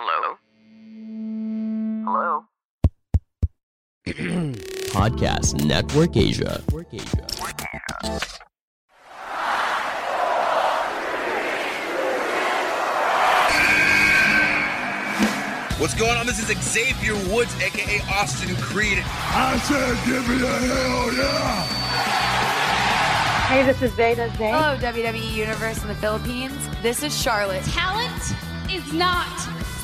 Hello? Hello? Podcast Network Asia. What's going on? This is Xavier Woods, aka Austin Creed. I said, give me a hell yeah! Hey, this is Veda Zane. Hello, WWE Universe in the Philippines. This is Charlotte. Talent is not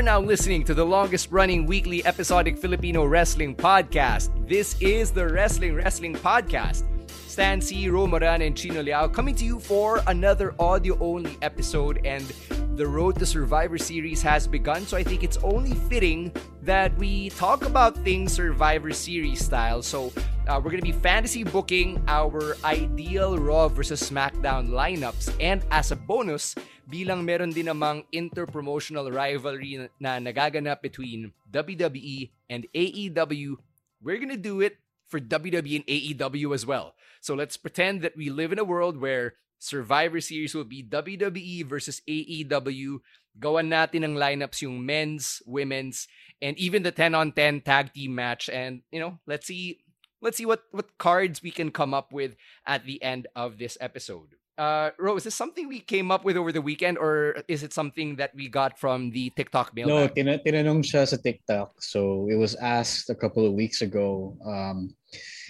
You're now listening to the longest running weekly episodic Filipino wrestling podcast. This is the Wrestling Wrestling Podcast. Stan C, Romaran, and Chino Liao coming to you for another audio only episode. And the road to Survivor Series has begun, so I think it's only fitting that we talk about things Survivor Series style. So uh, we're gonna be fantasy booking our ideal Raw versus SmackDown lineups, and as a bonus, bilang meron din namang interpromotional rivalry na nagaganap between WWE and AEW, we're gonna do it for WWE and AEW as well. So let's pretend that we live in a world where Survivor Series will be WWE versus AEW. Gawan natin ng lineups yung men's, women's, and even the 10 on 10 tag team match. And, you know, let's see let's see what, what cards we can come up with at the end of this episode. Uh, Ro, is this something we came up with over the weekend or is it something that we got from the TikTok mail? No, tin- tinanong siya sa TikTok. So it was asked a couple of weeks ago. Um,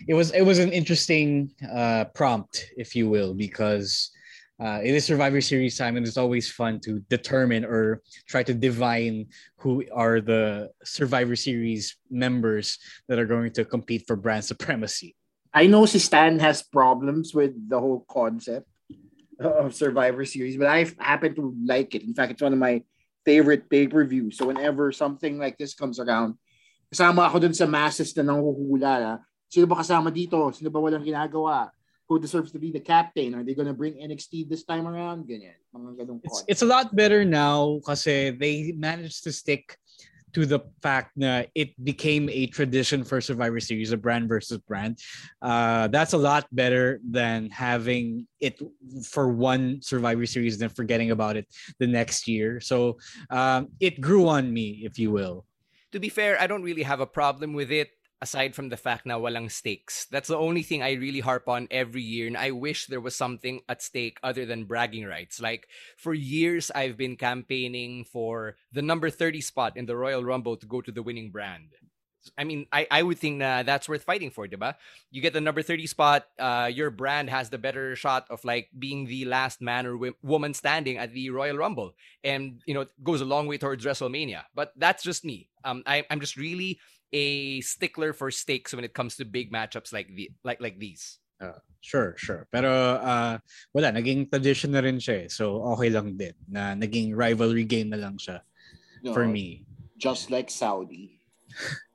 it was it was an interesting uh, prompt, if you will, because uh, it is Survivor Series time, and it's always fun to determine or try to divine who are the Survivor Series members that are going to compete for brand supremacy. I know si Stan has problems with the whole concept of Survivor Series, but I happen to like it. In fact, it's one of my favorite pay-per-views. So whenever something like this comes around, kasama ako dun sa masses na nanghuhula. ah. Sino ba kasama dito? Sino ba walang ginagawa? Who deserves to be the captain? Are they gonna bring NXT this time around? Ganyan. Mga ganung It's, it's a lot better now kasi they managed to stick to the fact that it became a tradition for Survivor Series, a brand versus brand. Uh, that's a lot better than having it for one Survivor Series and then forgetting about it the next year. So um, it grew on me, if you will. To be fair, I don't really have a problem with it aside from the fact na walang stakes. That's the only thing I really harp on every year and I wish there was something at stake other than bragging rights. Like for years I've been campaigning for the number 30 spot in the Royal Rumble to go to the winning brand. I mean, I, I would think na that's worth fighting for, diba? You get the number 30 spot, uh, your brand has the better shot of like being the last man or wi- woman standing at the Royal Rumble. And, you know, it goes a long way towards WrestleMania. But that's just me. Um, I, I'm just really a stickler for stakes when it comes to big matchups like the like like these. Uh, sure, sure. Pero uh, wala, naging tradition na rin siya eh. So okay lang din na naging rivalry game na lang siya for me. Just like Saudi.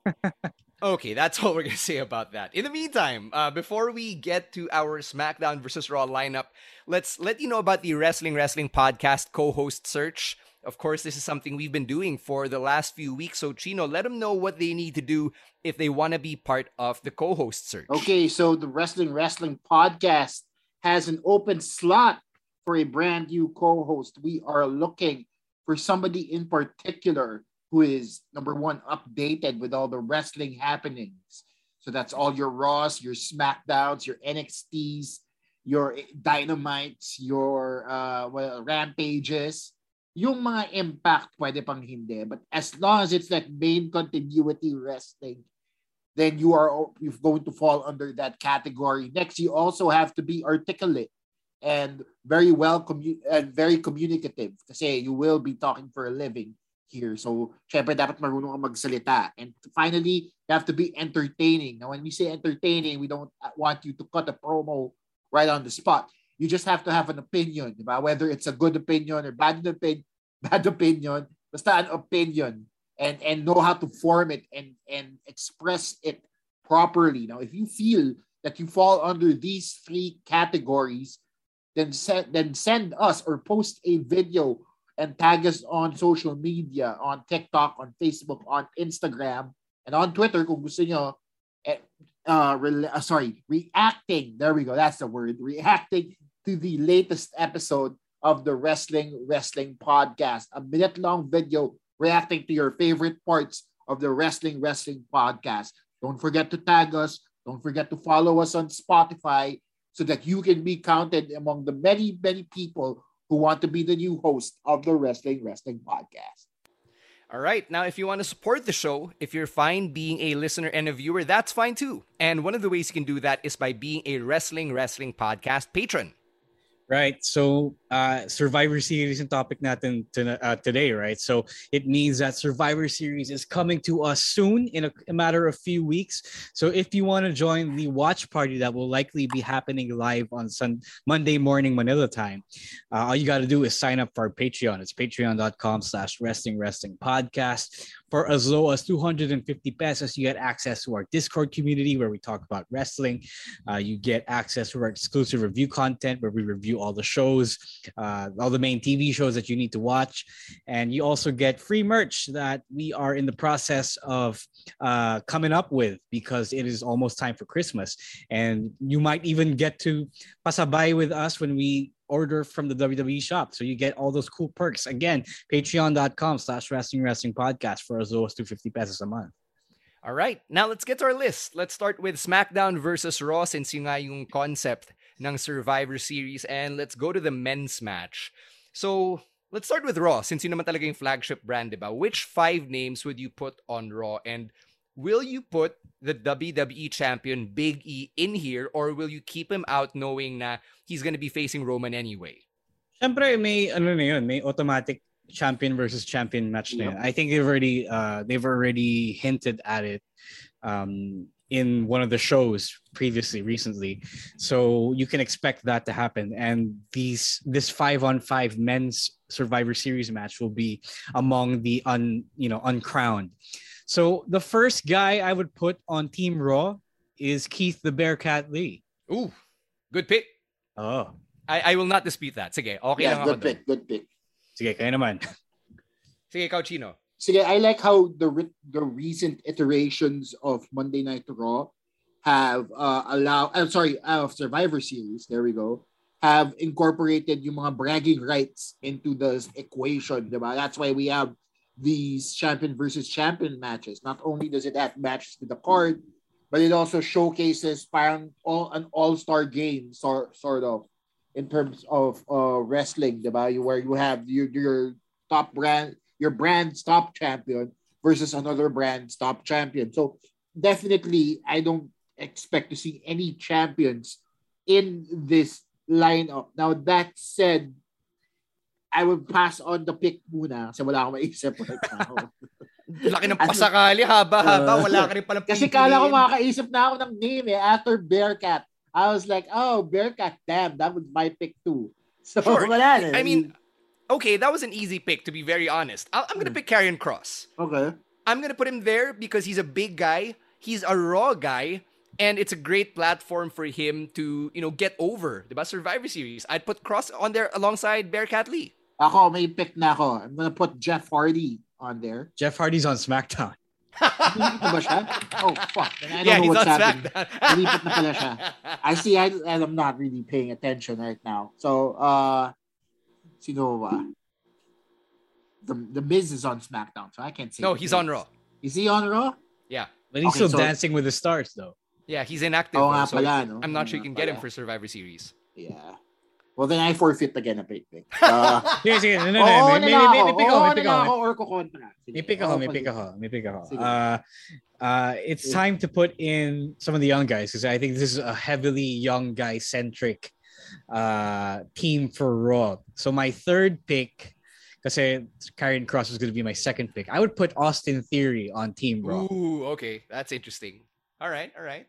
Okay, that's all we're gonna say about that. In the meantime, uh, before we get to our SmackDown versus Raw lineup, let's let you know about the Wrestling Wrestling Podcast co-host search. Of course, this is something we've been doing for the last few weeks. So, Chino, let them know what they need to do if they want to be part of the co-host search. Okay, so the Wrestling Wrestling Podcast has an open slot for a brand new co-host. We are looking for somebody in particular who is number one updated with all the wrestling happenings. So that's all your Raws, your Smackdowns, your NXTs, your Dynamites, your uh, well, Rampages. Yung mga impact, pwede pang hindi. But as long as it's like main continuity wrestling, then you are you're going to fall under that category. Next, you also have to be articulate and very well commu- and very communicative kasi you will be talking for a living here. So, syempre dapat marunong kang magsalita. And finally, you have to be entertaining. Now, when we say entertaining, we don't want you to cut a promo right on the spot. You just have to have an opinion, diba? whether it's a good opinion or bad opinion, bad opinion, basta an opinion and and know how to form it and and express it properly. Now, if you feel that you fall under these three categories, then send then send us or post a video and tag us on social media, on TikTok, on Facebook, on Instagram, and on Twitter kung gusto nyo. Eh, uh, re- uh, sorry, reacting. There we go. That's the word. Reacting to the latest episode of the Wrestling Wrestling Podcast. A minute long video reacting to your favorite parts of the Wrestling Wrestling Podcast. Don't forget to tag us. Don't forget to follow us on Spotify so that you can be counted among the many, many people who want to be the new host of the Wrestling Wrestling Podcast. All right. Now, if you want to support the show, if you're fine being a listener and a viewer, that's fine too. And one of the ways you can do that is by being a Wrestling Wrestling Podcast patron. Right. So uh, Survivor Series and topic natin to, uh, today, right? So it means that Survivor Series is coming to us soon in a, a matter of few weeks. So if you want to join the watch party that will likely be happening live on Sun- Monday morning Manila time, uh, all you got to do is sign up for our Patreon. It's patreon.com slash wrestling wrestling podcast. For as low as 250 pesos, you get access to our Discord community where we talk about wrestling. Uh, you get access to our exclusive review content where we review all the shows, uh, all the main TV shows that you need to watch. And you also get free merch that we are in the process of uh, coming up with because it is almost time for Christmas. And you might even get to pasabay with us when we order from the WWE shop. So you get all those cool perks. Again, patreon.com slash wrestling wrestling podcast for as low as 250 pesos a month. All right, now let's get to our list. Let's start with SmackDown versus Raw since yun nga yung concept ng Survivor Series and let's go to the men's match. So, let's start with Raw since yun naman talaga yung flagship brand, diba? Which five names would you put on Raw and will you put the WWE champion Big E in here or will you keep him out knowing na he's gonna be facing Roman anyway? Siyempre, may ano na yun, may automatic champion versus champion match na yun. I think they've already uh, they've already hinted at it um, in one of the shows previously recently so you can expect that to happen and these this five on five men's survivor series match will be among the un you know uncrowned so the first guy i would put on team raw is keith the bearcat lee. Ooh good pick. Oh. I i will not dispute that. Sige okay yeah, lang good ako pick good pick. Sige kaya naman. Sige ikaw chino. Sige, I like how the re- the recent iterations of Monday Night Raw have uh, allow I'm sorry, uh, of Survivor Series, there we go, have incorporated yung mga bragging rights into the equation, diba? That's why we have these champion versus champion matches. Not only does it have matches with the card, but it also showcases all an all-star game sort sort of in terms of uh, wrestling? You where you have your your top brand your brand's top champion versus another brand's top champion. So definitely, I don't expect to see any champions in this lineup. Now that said, I would pass on the pick muna kasi wala akong maisip right now. Laki ng pasakali, haba-haba, wala ka rin Kasi kala ko makakaisip na ako ng name eh, after Bearcat. I was like, oh, Bearcat, damn, that was my pick too. So, sure. wala na. I mean, okay, that was an easy pick, to be very honest. i am going to pick Karrion Kross. Okay. I'm going to put him there because he's a big guy. He's a raw guy. And it's a great platform for him to, you know, get over the Survivor Series. I'd put Kross on there alongside Bearcat Lee. Ako, may pick na ako. I'm gonna put Jeff Hardy on there. Jeff Hardy's on SmackDown. Nilipit na ba siya? Oh, fuck. I don't yeah, know he's what's happening. SmackDown. Na pala siya. I see, I, I'm not really paying attention right now. So, uh, sino ba? The, the Miz is on SmackDown, so I can't say. No, he's name. on Raw. Is he on Raw? Yeah. But he's Okay, still so- dancing with the stars, though. Yeah, he's inactive. Oo though, nga so pala, no? I'm not sure you nga can get him for Survivor Series. Yeah. Well, then I forfeit again a pick. pick. Uh, Sige, sige. No, no, no. Oo, May, may, may, may pick ako, Oo, may pick lang ako. ako or kukontra. May pick ako, Oo, may pick ako, may pick ako. Sige. Uh, uh, it's time to put in some of the young guys because I think this is a heavily young guy centric uh, team for Raw. So my third pick, kasi Karrion Kross was going to be my second pick. I would put Austin Theory on Team Raw. Ooh, okay. That's interesting. All right, all right.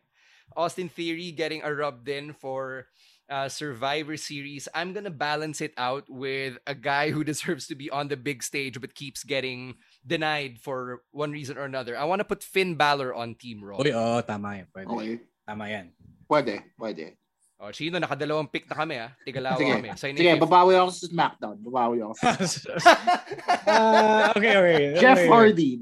Austin Theory getting a rub then for uh, Survivor Series. I'm gonna balance it out with a guy who deserves to be on the big stage but keeps getting denied for one reason or another. I want to put Finn Balor on Team Raw. Uy, oo, tama yan. Pwede. Okay. Tama yan. Pwede, pwede. Oh, Chino, nakadalawang pick na kami ah. Tigalawa Sige, kami. Sa'yo na sige yung fifth. babawi ako sa SmackDown. Babawi ako. Uh, okay, okay. Jeff okay. Hardy.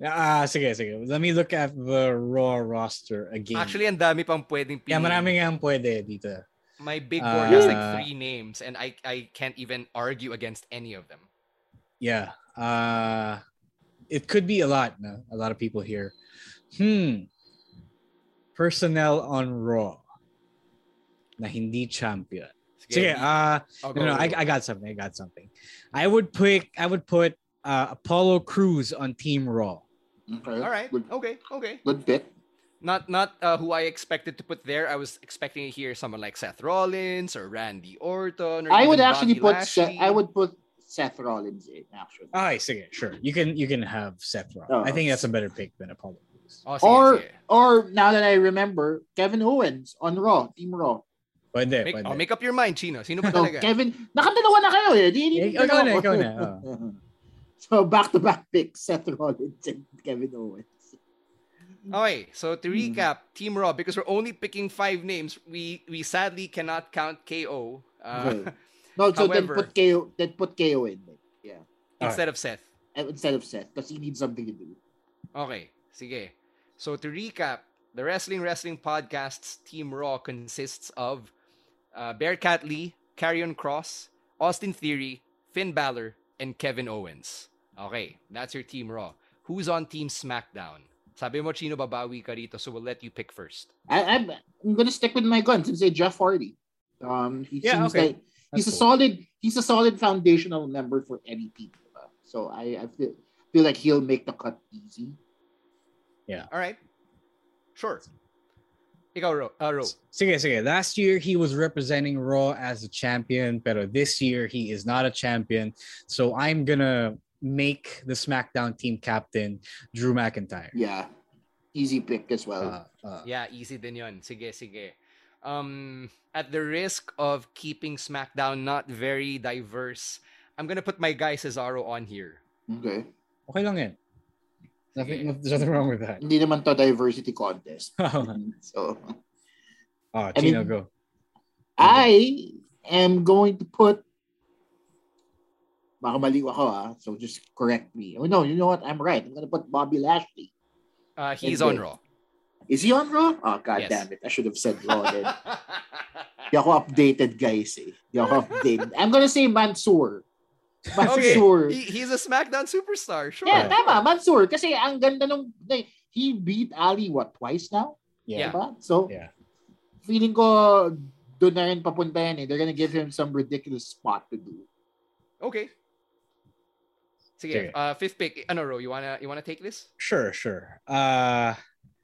Ah, sige, sige. Let me look at the Raw roster again. Actually, ang dami pang pwedeng yeah, piliin. maraming ang pwede dito. My big board has like Uh, three names and I I can't even argue against any of them. Yeah. Uh it could be a lot, no? A lot of people here. Hmm. Personnel on Raw na hindi champion. Sige, uh Oh, no, no, I. I got something. I got something. I would pick I would put uh Apollo Crews on Team Raw. Okay. All right. Okay. Okay. Good pick. Not not uh, who I expected to put there. I was expecting to hear someone like Seth Rollins or Randy Orton. Or I would actually Bobby put Seth, I would put Seth Rollins in actually. Okay, sige, sure. You can you can have Seth Rollins. Oh. I think that's a better pick than Apollo Oh, sige, or sige. or now that I remember, Kevin Owens on Raw, Team Raw. Pwede, Make, pwede. oh, make up your mind, Chino. Sino ba So? Kevin, nakadalawa na kayo eh. Di, di, Eh, di, ikaw na, dalawa. ikaw na, so back to back picks, Seth Rollins and Kevin Owens. Okay, so Hmm. to recap, Team Raw, because we're only picking five names, we we sadly cannot count KO uh, Okay. No, so then put KO, then put KO in. then. Yeah, instead of Seth. Instead of Seth, because he needs something to do. Okay, sige. So to recap, the Wrestling Wrestling Podcast's Team Raw consists of uh, Bearcat Lee, Karrion Kross, Austin Theory, Finn Balor, and Kevin Owens. Okay, that's your Team Raw. Who's on Team SmackDown? Sabi mo, Chino, babawi ka rito, so we'll let you pick first. I, I'm I'm gonna stick with my guns and say Jeff Hardy. Um, he Yeah, seems okay. like he's That's a cool. solid he's a solid foundational member for any team. So I I feel feel like he'll make the cut easy. Yeah. All right. Sure. Ikaw, Ro. Uh, Ro. Sige, sige. Last year he was representing Raw as a champion, pero this year he is not a champion. So I'm gonna make the SmackDown team captain Drew McIntyre. Yeah, easy pick as well. Uh, Yeah, easy din yun. Sige, sige. Um, at the risk of keeping SmackDown not very diverse, I'm gonna put my guy Cesaro on here. Okay. Okay lang yan. Nothing, there's nothing wrong with that. Hindi naman to diversity contest. so Oh, I Chino, mean- go. I am going to put baka mali ako ah, so just correct me. Oh no, you know what? I'm right. I'm gonna put Bobby Lashley. Uh, he's on Raw. Is he on Raw? Oh, god Yes. damn it. I should have said Raw then. Di ako updated, guys. Eh. Di ako updated. I'm gonna say Mansoor. Okay, Mansoor. he, he's a SmackDown superstar. Sure. Yeah, tama. Mansoor. Kasi ang ganda nung... He beat Ali, what, twice now? Yeah. Diba? So, Yeah. feeling ko doon na rin papunta yan eh. They're gonna give him some ridiculous spot to do. Okay. Sige, Sige. uh, fifth pick. Ano, Ro? You wanna, you wanna take this? Sure, sure. Uh,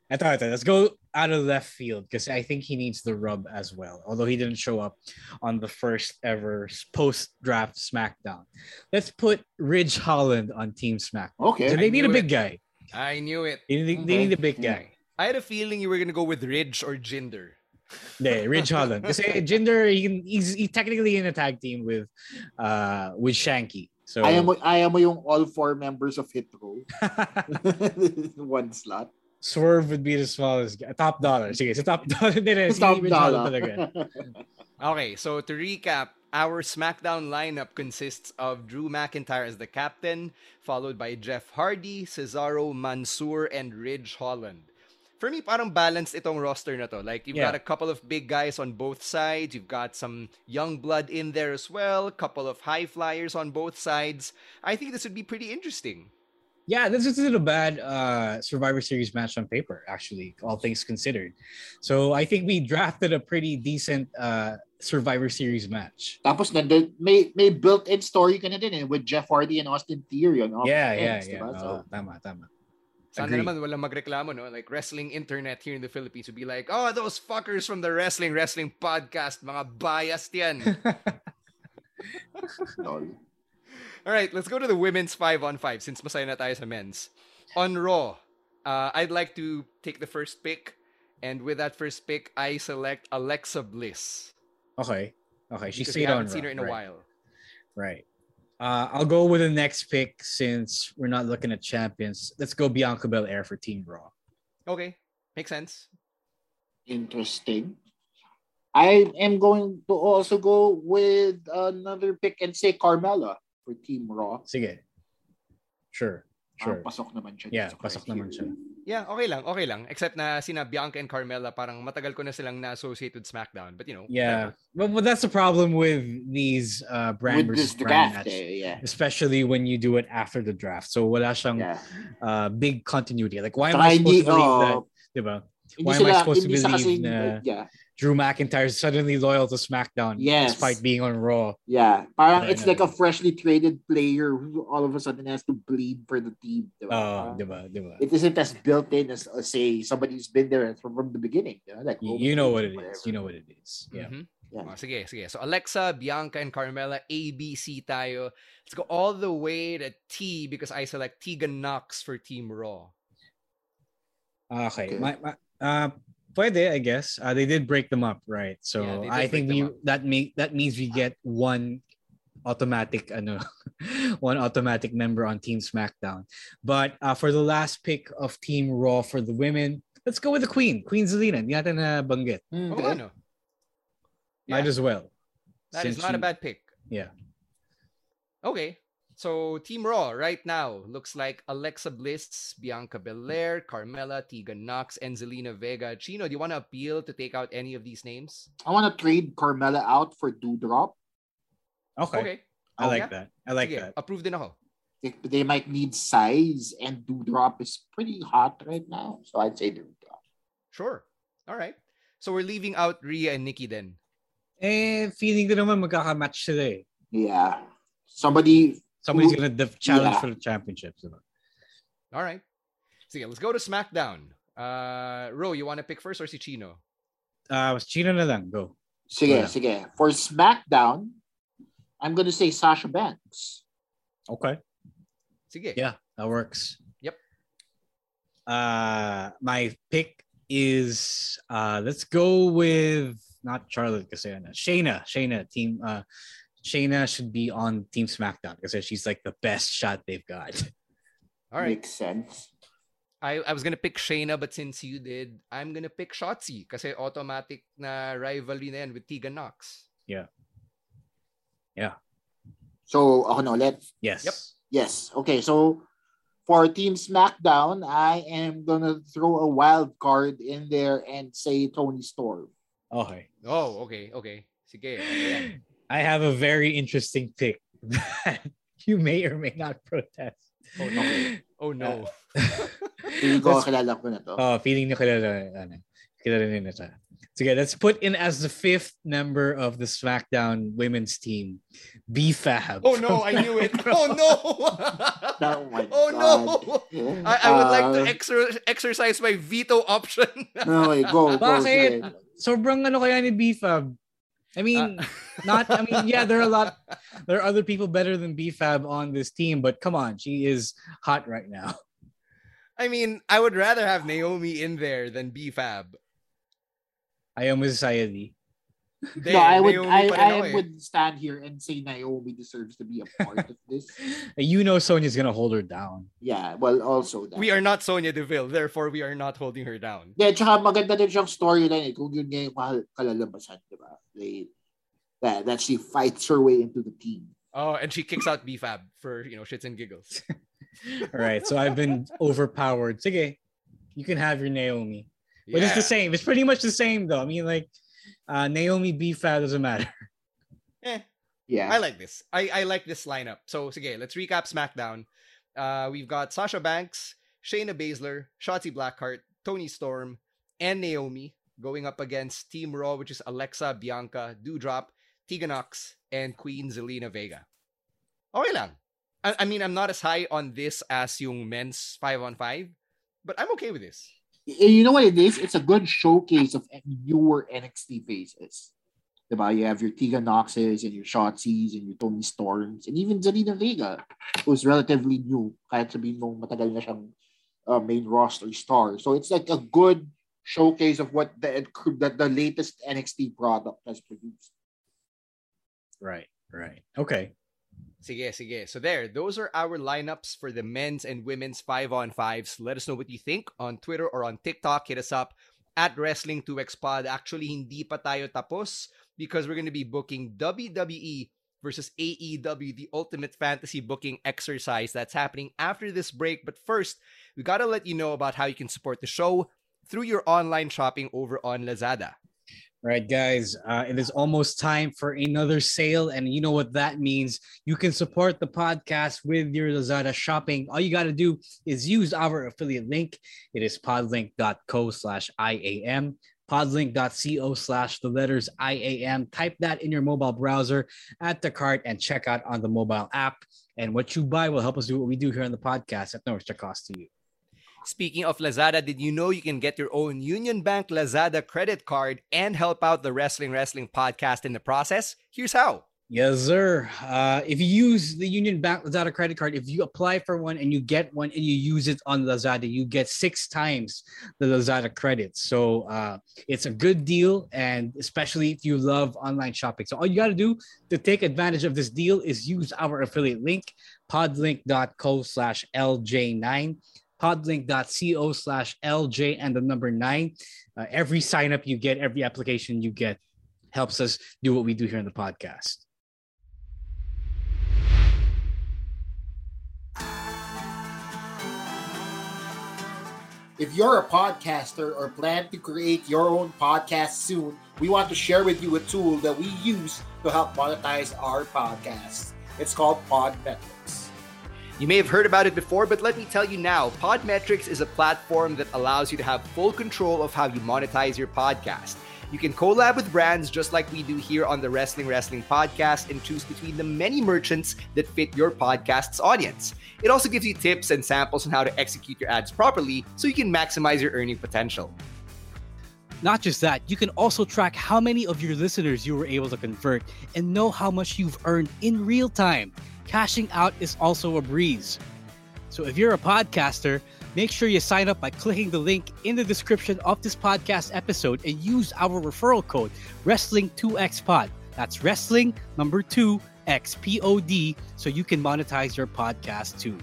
ito, ito. Let's go out of left field because I think he needs the rub as well. Although he didn't show up on the first ever post draft SmackDown. Let's put Ridge Holland on Team SmackDown. Okay. So they I need a big it. guy. I knew it. They need, they need a big guy. I had a feeling you were gonna go with Ridge or Jinder. Yeah, Ridge Holland. Kasi Jinder, he can, he's, he's technically in a tag team with uh with Shanky. So Ayaw mo, ayaw mo yung all four members of Hit Row. One slot. Swerve would be the smallest. Top dollar. Sige, sa top dollar. Hindi, si Top dollar. talaga. Okay, so to recap, our SmackDown lineup consists of Drew McIntyre as the captain, followed by Jeff Hardy, Cesaro, Mansoor, and Ridge Holland. For me, parang balanced itong roster na to. Like, you've Yeah. got a couple of big guys on both sides. You've got some young blood in there as well. Couple of high flyers on both sides. I think this would be pretty interesting. Yeah, this isn't a bad uh, Survivor Series match on paper, actually, all things considered. So I think we drafted a pretty decent uh, Survivor Series match. Tapos nandun, may, may built-in story ka na din eh, with Jeff Hardy and Austin Theory on Yeah, yeah, offense, yeah. diba? So, Oo, tama, tama. Sana Agree. naman walang magreklamo, no? Like, wrestling internet here in the Philippines would be like, oh, those fuckers from the Wrestling Wrestling Podcast, mga biased yan. All right, let's go to the women's 5 on 5 since masaya na tayo sa men's. On Raw, uh, I'd like to take the first pick. And with that first pick, I select Alexa Bliss. Okay. Okay. She because stayed we on haven't seen Raw, her in a right. while. Right. Uh, I'll go with the next pick since we're not looking at champions. Let's go Bianca Belair for Team Raw. Okay, makes sense. Interesting. I am going to also go with another pick and say Carmella for Team Raw. Sige. Sure. Sure. Ah, pasok naman siya. Yeah, pasok naman siya. Yeah, okay lang, okay lang. Except na sina Bianca and Carmella, parang matagal ko na silang na-associate with SmackDown. But you know, Yeah. Well, well, that's the problem with these uh, brand With versus this brand draft, match. eh, yeah. Especially when you do it after the draft. So wala siyang Yeah. uh, big continuity. Like, why am I supposed hindi, to believe that? oh, Diba? Hindi Why am I supposed to believe kasing- na yeah. Drew McIntyre is suddenly loyal to SmackDown Yes. despite being on Raw? Yeah, parang Wala it's na. like a freshly traded player who all of a sudden has to bleed for the team. Diba? Oh, diba, diba. It isn't as built in as, uh, say somebody who's been there from, from the beginning. You know, like You, you know what or it is. whatever. You know what it is. Yeah. Mhm. Yeah. Oh, sige, sige. So Alexa, Bianca, and Carmella, ABC tayo. Let's go all the way to T because I select Tegan Nox for Team Raw. Okay. Okay. My, my, uh, pwede, I guess. Uh, they did break them up, right? So Yeah, I think we that make that means we get one automatic ano one automatic member on Team SmackDown. But uh, for the last pick of Team Raw for the women, let's go with the Queen, Queen Zelina. Hindi natin na banggit. Mm, Oh, okay. ano? Might Yeah. as well. That is Since not a bad pick. Yeah. Okay. So Team Raw right now looks like Alexa Bliss, Bianca Belair, Carmella, Tegan Nox, and Zelina Vega. Chino, do you want to appeal to take out any of these names? I want to trade Carmella out for Doudrop. Okay. Okay. I like Yeah. that. I like Sige, that. approve din ako. They, they might need size, and Doudrop is pretty hot right now. So I'd say Doudrop. Sure. All right. So we're leaving out Rhea and Nikki then. Eh, feeling ko naman magkakamatch sila eh. Yeah. Somebody. Somebody's gonna def- challenge Yeah. for the championships. diba? All right. Sige, let's go to SmackDown. Uh, Ro, you want to pick first or si Chino? Uh, Chino na lang. Go. Sige, Wala. sige. For SmackDown, I'm gonna say Sasha Banks. Okay. Sige. Yeah, that works. Yep. Uh my pick is uh let's go with not Charlotte kasi ano, Shayna. Shayna team uh Shayna should be on Team SmackDown because she's like the best shot they've got. All right. Makes sense. I, I was gonna pick Shayna, but since you did, I'm gonna pick Shotzi kasi automatic na rivalry na yan with Tegan Nox. Yeah. Yeah. So, ako na ulit. Yes. Yep. Yes. Okay. So for Team SmackDown, I am gonna throw a wild card in there and say Toni Storm. Okay. Oh, okay, okay. Sige. okay yan. I have a very interesting pick that you may or may not protest. Oh no. Oh no. Feeling ko Let's- kilala ko na to. Oh, feeling nyo kilala, ano, kilala nyo na siya. Sige, let's put in as the fifth member of the SmackDown women's team, B-Fab. Oh no, I knew it. Oh no. Oh my oh no. I, I would like to Uh, exer- exercise my veto option. Okay, go, go. Bakit? sige. Sobrang ano kaya ni B-Fab? I uh, mean, not, I mean, yeah, there are a lot, there are other people better than B-Fab on this team, but come on, she is hot right now. I mean, I would rather have Naomi in there than B-Fab. Ayaw mo si Sayadi. No, I would Naomi I, pa rin I would stand here and say Naomi deserves to be a part of this. You know Sonya's gonna hold her down. Yeah, well also that. We are not Sonya Deville, therefore we are not holding her down. Yeah, tsaka maganda din siyang storyline eh. Kung yun nga yung mahal- kalalabasan, di ba? Like, that, that she fights her way into the team. Oh, and she kicks out B-Fab for, you know, shits and giggles. All right, so I've been overpowered. Sige, you can have your Naomi. But it's the same. It's pretty much the same though. I mean, like uh, Naomi B-Fab doesn't matter. Eh, Yeah. I like this. I, I like this lineup. So, sige, let's recap SmackDown. uh, we've got Sasha Banks, Shayna Baszler, Shotzi Blackheart, Toni Storm, and Naomi going up against Team Raw, which is Alexa, Bianca, Doudrop, Tegan Nox, and Queen Zelina Vega. Okay lang. I, I mean, I'm not as high on this as yung men's 5 on 5, but I'm okay with this. You know what it is? It's a good showcase of newer NXT faces. Diba? You have your Tegan Noxes and your Shotzi's and your Toni Storms and even Zelina Vega, who's relatively new. Kahit sabihin mong matagal na siyang uh, main roster star. So it's like a good showcase of what the, the, the latest NXT product has produced. Right, right. Okay. Sige, sige. So there, those are our lineups for the men's and women's 5 on 5s. Let us know what you think on Twitter or on TikTok. Hit us up at Wrestling2XPod. Actually, hindi pa tayo tapos because we're going to be booking WWE versus AEW, the ultimate fantasy booking exercise that's happening after this break. But first, we got to let you know about how you can support the show through your online shopping over on Lazada. All right, guys, uh, it is almost time for another sale. And you know what that means. You can support the podcast with your Lazada shopping. All you got to do is use our affiliate link. It is podlink.co slash IAM podlink.co slash the letters IAM. Type that in your mobile browser at the cart and check out on the mobile app. And what you buy will help us do what we do here on the podcast at no extra cost to you. Speaking of Lazada, did you know you can get your own Union Bank Lazada credit card and help out the Wrestling Wrestling podcast in the process? Here's how. Yes, sir. Uh, if you use the Union Bank Lazada credit card, if you apply for one and you get one and you use it on Lazada, you get six times the Lazada credits. So uh, it's a good deal, and especially if you love online shopping. So all you got to do to take advantage of this deal is use our affiliate link, podlink.co slash LJ9 podlink.co slash LJ and the number nine. Uh, every sign up you get, every application you get helps us do what we do here in the podcast. If you're a podcaster or plan to create your own podcast soon, we want to share with you a tool that we use to help monetize our podcasts. It's called Podmetrics. You may have heard about it before, but let me tell you now Podmetrics is a platform that allows you to have full control of how you monetize your podcast. You can collab with brands just like we do here on the Wrestling Wrestling podcast and choose between the many merchants that fit your podcast's audience. It also gives you tips and samples on how to execute your ads properly so you can maximize your earning potential. Not just that, you can also track how many of your listeners you were able to convert and know how much you've earned in real time. Cashing out is also a breeze. So if you're a podcaster, make sure you sign up by clicking the link in the description of this podcast episode and use our referral code Wrestling2XPod. That's Wrestling number 2 XPOD so you can monetize your podcast too.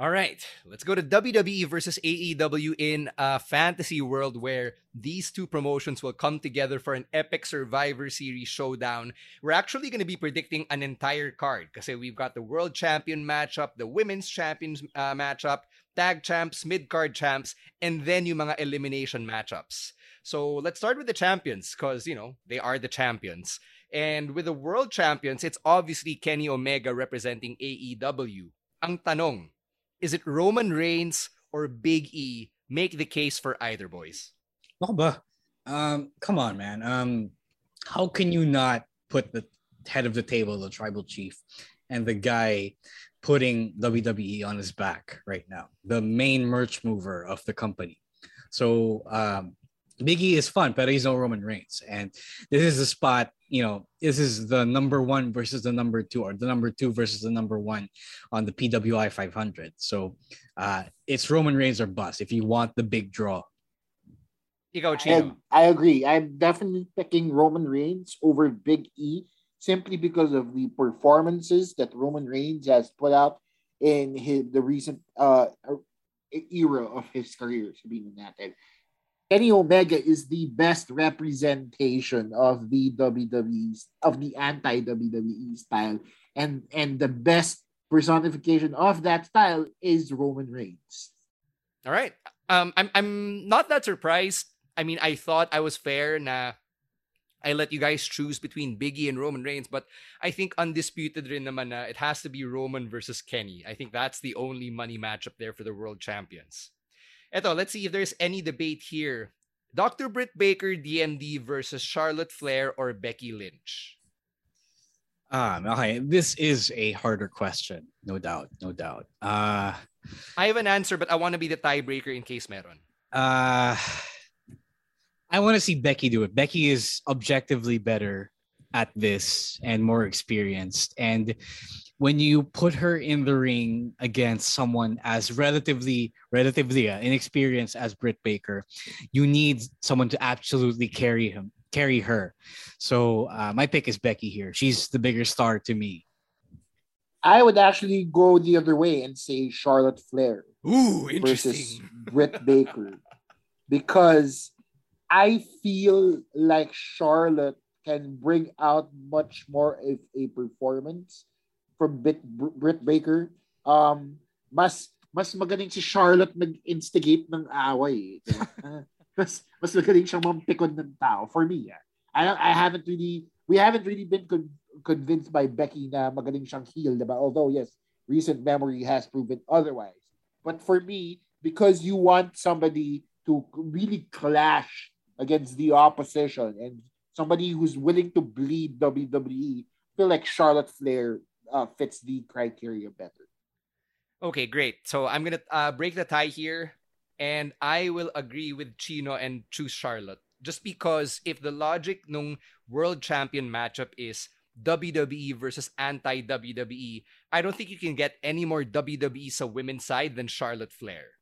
All right, let's go to WWE versus AEW in a fantasy world where these two promotions will come together for an epic Survivor Series showdown. We're actually going to be predicting an entire card because we've got the World Champion matchup, the Women's Champions uh, matchup, Tag Champs, Mid Card Champs, and then yung mga elimination matchups. So let's start with the champions because, you know, they are the champions. And with the World Champions, it's obviously Kenny Omega representing AEW. Ang tanong, is it Roman Reigns or Big E? Make the case for either boys. Oh, but um, come on, man. Um, how can you not put the head of the table, the tribal chief, and the guy putting WWE on his back right now, the main merch mover of the company? So um, Biggie is fun, but he's no Roman Reigns, and this is a spot you know, this is the number one versus the number two, or the number two versus the number one on the PWI 500. So uh, it's Roman Reigns or bust if you want the big draw. You go, I, I agree. I'm definitely picking Roman Reigns over Big E simply because of the performances that Roman Reigns has put out in his, the recent uh, era of his career. Sabihin natin. Kenny Omega is the best representation of the WWE of the anti WWE style, and and the best personification of that style is Roman Reigns. All right, um, I'm I'm not that surprised. I mean, I thought I was fair na I let you guys choose between Biggie and Roman Reigns, but I think undisputed rin naman na it has to be Roman versus Kenny. I think that's the only money matchup there for the world champions. Eto, let's see if there's any debate here. Dr. Britt Baker, DMD versus Charlotte Flair or Becky Lynch. Um, okay, this is a harder question, no doubt, no doubt. Uh, I have an answer, but I want to be the tiebreaker in case meron. Uh, I want to see Becky do it. Becky is objectively better at this and more experienced. And when you put her in the ring against someone as relatively relatively uh, inexperienced as Britt Baker, you need someone to absolutely carry him, carry her. So uh, my pick is Becky here. She's the bigger star to me. I would actually go the other way and say Charlotte Flair Ooh, versus Britt Baker because I feel like Charlotte can bring out much more of a performance from Britt, Britt Baker. Um, mas mas magaling si Charlotte mag-instigate ng away. mas mas magaling siyang mampikon ng tao for me. Yeah. I I haven't really we haven't really been con- convinced by Becky na magaling siyang heel, diba? Although yes, recent memory has proven otherwise. But for me, because you want somebody to really clash against the opposition and somebody who's willing to bleed WWE, I feel like Charlotte Flair uh, fits the criteria better. Okay, great. So I'm gonna uh, break the tie here, and I will agree with Chino and choose Charlotte. Just because if the logic nung world champion matchup is WWE versus anti WWE, I don't think you can get any more WWE sa women's side than Charlotte Flair.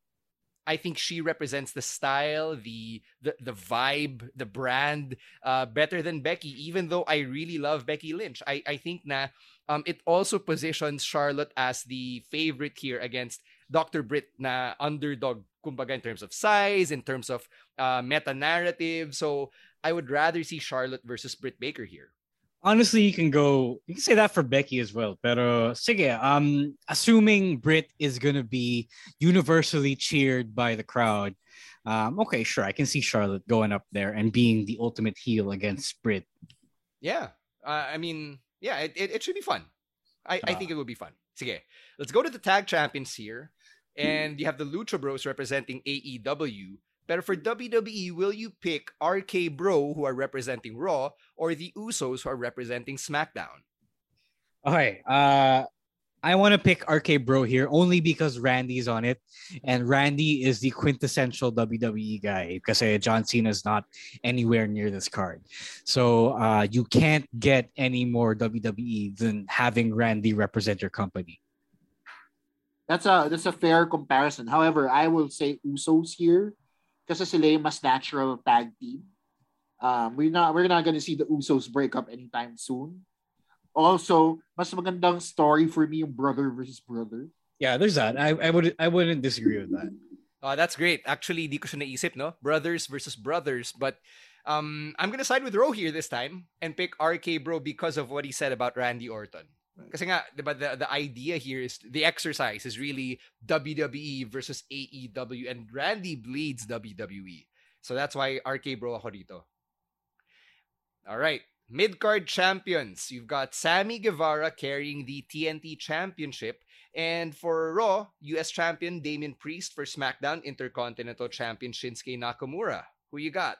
I think she represents the style, the the, the vibe, the brand uh, better than Becky. Even though I really love Becky Lynch, I I think na um, it also positions Charlotte as the favorite here against Dr. Britt na underdog kumbaga in terms of size, in terms of uh, meta narrative. So I would rather see Charlotte versus Britt Baker here. Honestly, you can go. You can say that for Becky as well. Pero sige, um, assuming Britt is gonna be universally cheered by the crowd, um, okay, sure, I can see Charlotte going up there and being the ultimate heel against Britt. Yeah, uh, I mean, yeah, it, it, it should be fun. I, uh. I think it would be fun. Sige, let's go to the tag champions here. And you have the Lucha Bros representing AEW. But for WWE, will you pick RK Bro, who are representing Raw, or the Usos, who are representing SmackDown? Okay, uh, I want to pick RK Bro here only because Randy's on it, and Randy is the quintessential WWE guy because uh, John Cena is not anywhere near this card. So uh, you can't get any more WWE than having Randy represent your company. That's a that's a fair comparison. However, I will say Usos here kasi sila yung mas natural tag team. Um, we're not we're not gonna see the Usos break up anytime soon. Also, mas magandang story for me yung brother versus brother. Yeah, there's that. I, I would I wouldn't disagree with that. Uh, that's great. Actually, di ko siya naisip, no? Brothers versus brothers. But um, I'm gonna side with Ro here this time and pick RK Bro because of what he said about Randy Orton. Kasi nga, diba, the, the idea here is the exercise is really WWE versus AEW and Randy bleeds WWE. So that's why RK Bro ako dito. All right. Mid-card champions. You've got Sammy Guevara carrying the TNT Championship. And for Raw, US champion Damian Priest for SmackDown Intercontinental Champion Shinsuke Nakamura. Who you got?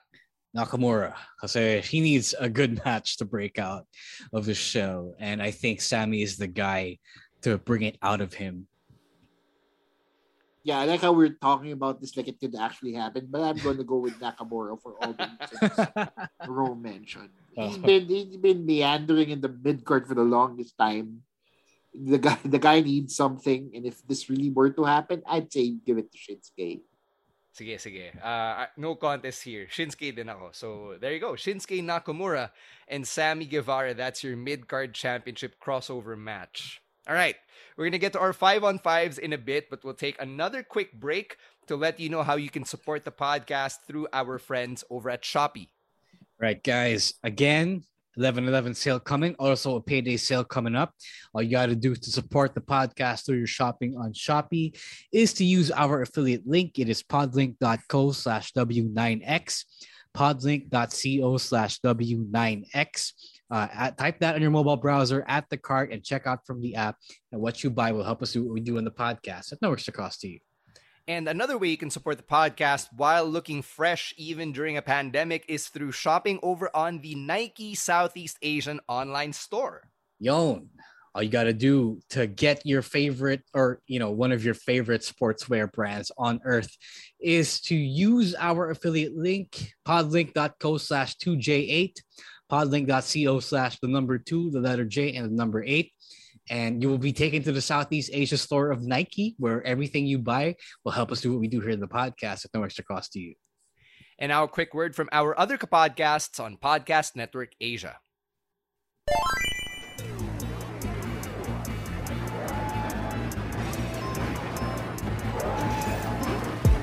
Nakamura because he needs a good match to break out of the show, and I think Sammy is the guy to bring it out of him. Yeah, I like how we're talking about this like it could actually happen, but I'm going to go with Nakamura for all the reasons Ro mentioned. He's uh-huh. been he's been meandering in the mid card for the longest time. The guy the guy needs something, and if this really were to happen, I'd say give it to Shinsuke. Sige, sige. Uh, no contest here. Shinsuke din ako. So, there you go. Shinsuke Nakamura and Sammy Guevara. That's your mid-card championship crossover match. All right. We're going to get to our 5 on 5s in a bit, but we'll take another quick break to let you know how you can support the podcast through our friends over at Shopee. Right, guys. Again, 11 11 sale coming. Also, a payday sale coming up. All you got to do to support the podcast through your shopping on Shopee is to use our affiliate link. It is podlink.co slash W9X. podlink.co slash W9X. Uh, at, type that on your mobile browser at the cart and check out from the app. And what you buy will help us do what we do in the podcast at no extra cost to you. And another way you can support the podcast while looking fresh even during a pandemic is through shopping over on the Nike Southeast Asian online store. Yon, all you got to do to get your favorite or you know one of your favorite sportswear brands on earth is to use our affiliate link podlink.co slash 2j8 podlink.co slash the number two the letter j and the number eight and you will be taken to the Southeast Asia store of Nike, where everything you buy will help us do what we do here in the podcast at no extra cost to you. And now, a quick word from our other podcasts on Podcast Network Asia.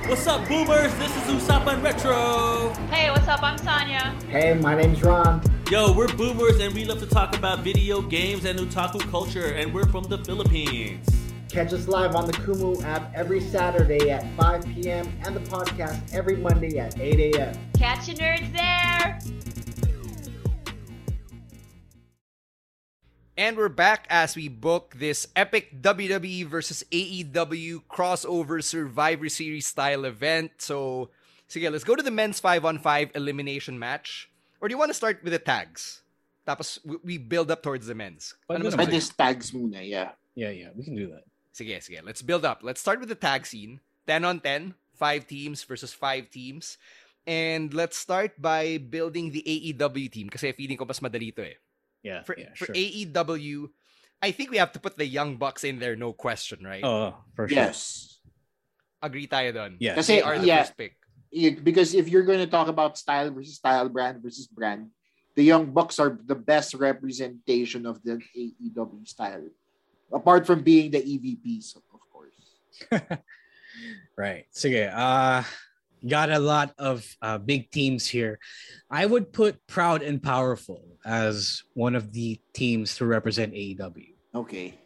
What's up, boomers? This is Usapan Retro. Hey, what's up? I'm Sanya. Hey, my name's Ron. Yo, we're boomers and we love to talk about video games and otaku culture, and we're from the Philippines. Catch us live on the Kumu app every Saturday at 5 p.m. and the podcast every Monday at 8 a.m. Catch you nerds there! And we're back as we book this epic WWE versus AEW crossover Survivor Series style event. So, so yeah, let's go to the men's 5 on 5 elimination match. Or do you want to start with the tags? Tapos we build up towards the men's. Ano mas this tags muna, yeah. Yeah, yeah, we can do that. Sige, sige. Let's build up. Let's start with the tag scene. 10 on 10, 5 teams versus 5 teams. And let's start by building the AEW team kasi feeling ko mas madali to eh. Yeah. For, yeah, for sure. AEW, I think we have to put the Young Bucks in there, no question, right? Oh, for sure. Yes. Agree tayo dun. Yeah. Kasi, They are the yeah, first pick. It- because if you're going to talk about style versus style, brand versus brand, the Young Bucks are the best representation of the AEW style. Apart from being the EVPs, of course. Right. Sige. Uh, got a lot of uh, big teams here. I would put Proud and Powerful as one of the teams to represent AEW. Okay.